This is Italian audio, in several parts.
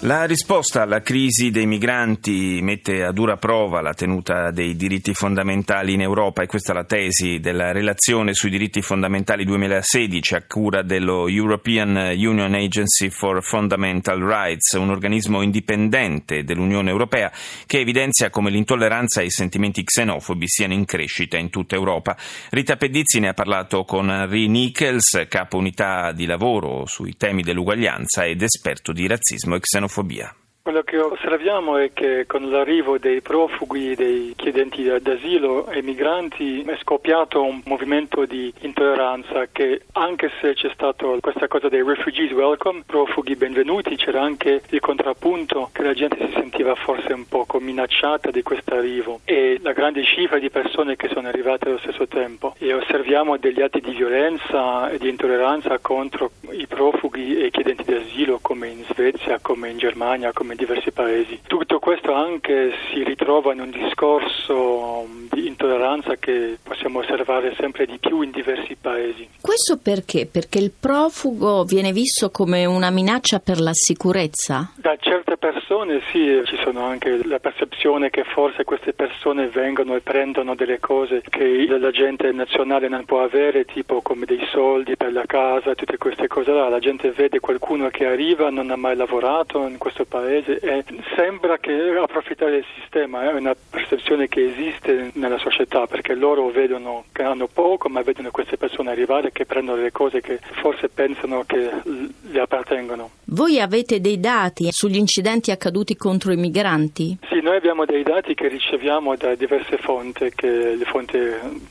La risposta alla crisi dei migranti mette a dura prova la tenuta dei diritti fondamentali in Europa e questa è la tesi della relazione sui diritti fondamentali 2016 a cura dello European Union Agency for Fundamental Rights, un organismo indipendente dell'Unione Europea che evidenzia come l'intolleranza e i sentimenti xenofobi siano in crescita in tutta Europa. Rita Pedizzi ne ha parlato con Henri Nichols, capo unità di lavoro sui temi dell'uguaglianza ed esperto di razzismo e xenofobia xenofobia. Quello che osserviamo è che con l'arrivo dei profughi, dei chiedenti d'asilo e migranti è scoppiato un movimento di intolleranza che anche se c'è stata questa cosa dei refugees welcome, profughi benvenuti, c'era anche il contrappunto che la gente si sentiva forse un poco minacciata di questo arrivo e la grande cifra di persone che sono arrivate allo stesso tempo. E osserviamo degli atti di violenza e di intolleranza contro i profughi e i chiedenti d'asilo come in Svezia, come in Germania, come diversi paesi. Tutto questo anche si ritrova in un discorso di intolleranza che possiamo osservare sempre di più in diversi paesi. Questo perché? Perché il profugo viene visto come una minaccia per la sicurezza? Da certe persone sì, ci sono anche la percezione che forse queste persone vengono e prendono delle cose che la gente nazionale non può avere, tipo come dei soldi per la casa, tutte queste cose là. La gente vede qualcuno che arriva, non ha mai lavorato in questo paese e sembra che approfittare del sistema è una percezione che esiste nella società perché loro vedono che hanno poco ma vedono queste persone arrivare che prendono le cose che forse pensano che gli appartengono. Voi avete dei dati sugli incidenti accaduti contro i migranti? Sì, noi abbiamo dei dati che riceviamo da diverse fonti, le fonti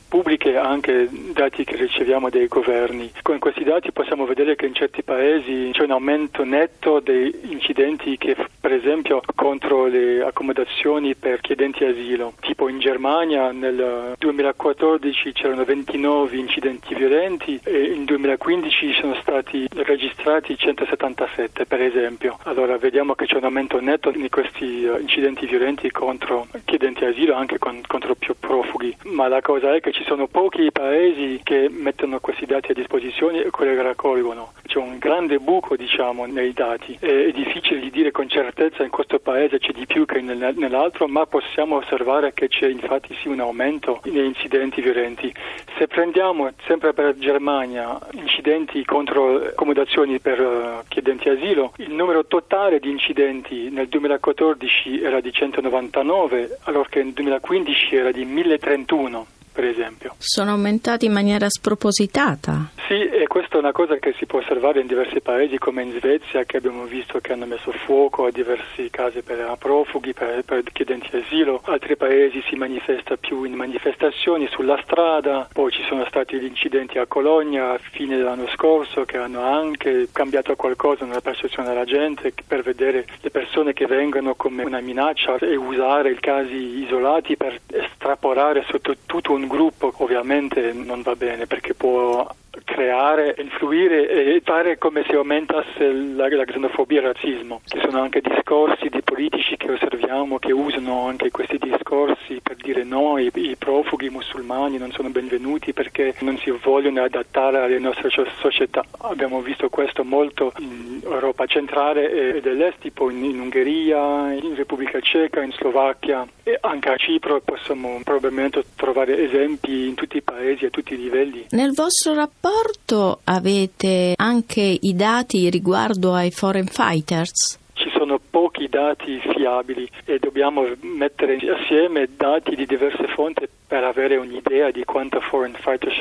pubbliche anche dati che riceviamo dai governi. Con questi dati possiamo vedere che in certi paesi c'è un aumento netto dei incidenti che per esempio contro le accomodazioni per chiedenti asilo. Tipo in Germania nel 2014 c'erano 29 incidenti violenti e nel 2015 sono stati registrati 177 per esempio. Allora vediamo che c'è un aumento netto di questi eh, incidenti violenti contro chiedenti asilo anche con, contro più profughi. Ma la cosa è che ci sono pochi paesi che mettono questi dati a disposizione e quelli che raccolgono. C'è un grande buco diciamo nei dati. È, è difficile di dire con certezza certezza in questo paese c'è di più che nell'altro, ma possiamo osservare che c'è infatti sì un aumento negli incidenti violenti. Se prendiamo sempre per Germania incidenti contro accommodazioni per uh, chiedenti asilo, il numero totale di incidenti nel 2014 era di 199, allora nel 2015 era di 1031 per esempio. Sono aumentati in maniera spropositata. Sì, e questa è una cosa che si può osservare in diversi paesi come in Svezia che abbiamo visto che hanno messo fuoco a diversi casi per profughi, per, per chiedenti asilo. Altri paesi si manifesta più in manifestazioni sulla strada, poi ci sono stati gli incidenti a Cologna a fine dell'anno scorso che hanno anche cambiato qualcosa nella percezione della gente per vedere le persone che vengono come una minaccia e usare i casi isolati per estrapolare sotto tutto un gruppo ovviamente non va bene perché può creare, influire e fare come se aumentasse la, la xenofobia e il razzismo. Ci sono anche discorsi di politici che osserviamo che usano anche questi discorsi per dire no, i, i profughi musulmani non sono benvenuti perché non si vogliono adattare alle nostre società. Abbiamo visto questo molto in Europa centrale e dell'est, tipo in, in Ungheria, in Repubblica Ceca, in Slovacchia e anche a Cipro possiamo probabilmente trovare esempi in tutti i paesi a tutti i livelli. Nel vostro rapporto avete anche i dati riguardo ai foreign fighters? Ci sono pochi dati fiabili e dobbiamo mettere assieme dati di diverse fonti per avere un'idea di quanto foreign fighters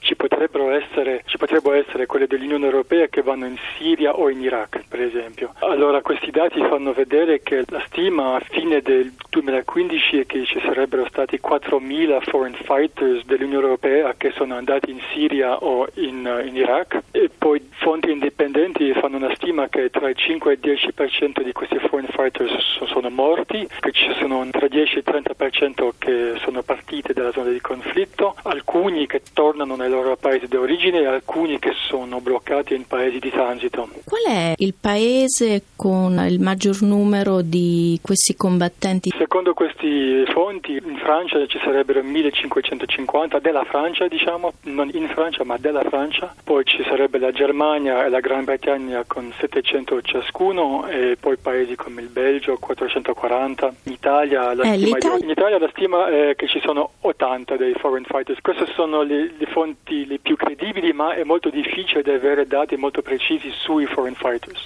ci potrebbero essere, ci potrebbero essere quelle dell'Unione Europea che vanno in Siria o in Iraq, per esempio. Allora questi dati fanno vedere che la stima a fine del 2015 è che ci sarebbero stati 4.000 foreign fighters dell'Unione Europea che sono andati in Siria o in, in Iraq e poi fonti indipendenti fanno una stima che tra il 5 e il 10% di questi foreign fighters sono morti, che ci sono tra il 10 e il 30% che sono partiti fuggite dalla zona di conflitto, alcuni che tornano nei loro paesi di origine e alcuni che sono bloccati in paesi di transito. Qual è il paese con il maggior numero di questi combattenti? Secondo questi fonti in Francia ci sarebbero 1550 della Francia, diciamo, non in Francia ma della Francia, poi ci sarebbe la Germania e la Gran Bretagna con 700 ciascuno e poi paesi come il Belgio 440, in Italia la, Eh, stima, l'Italia- in Italia la stima è che ci sono 80 dei foreign fighters, queste sono le, le fonti le più credibili ma è molto difficile di avere dati molto precisi sui foreign fighters.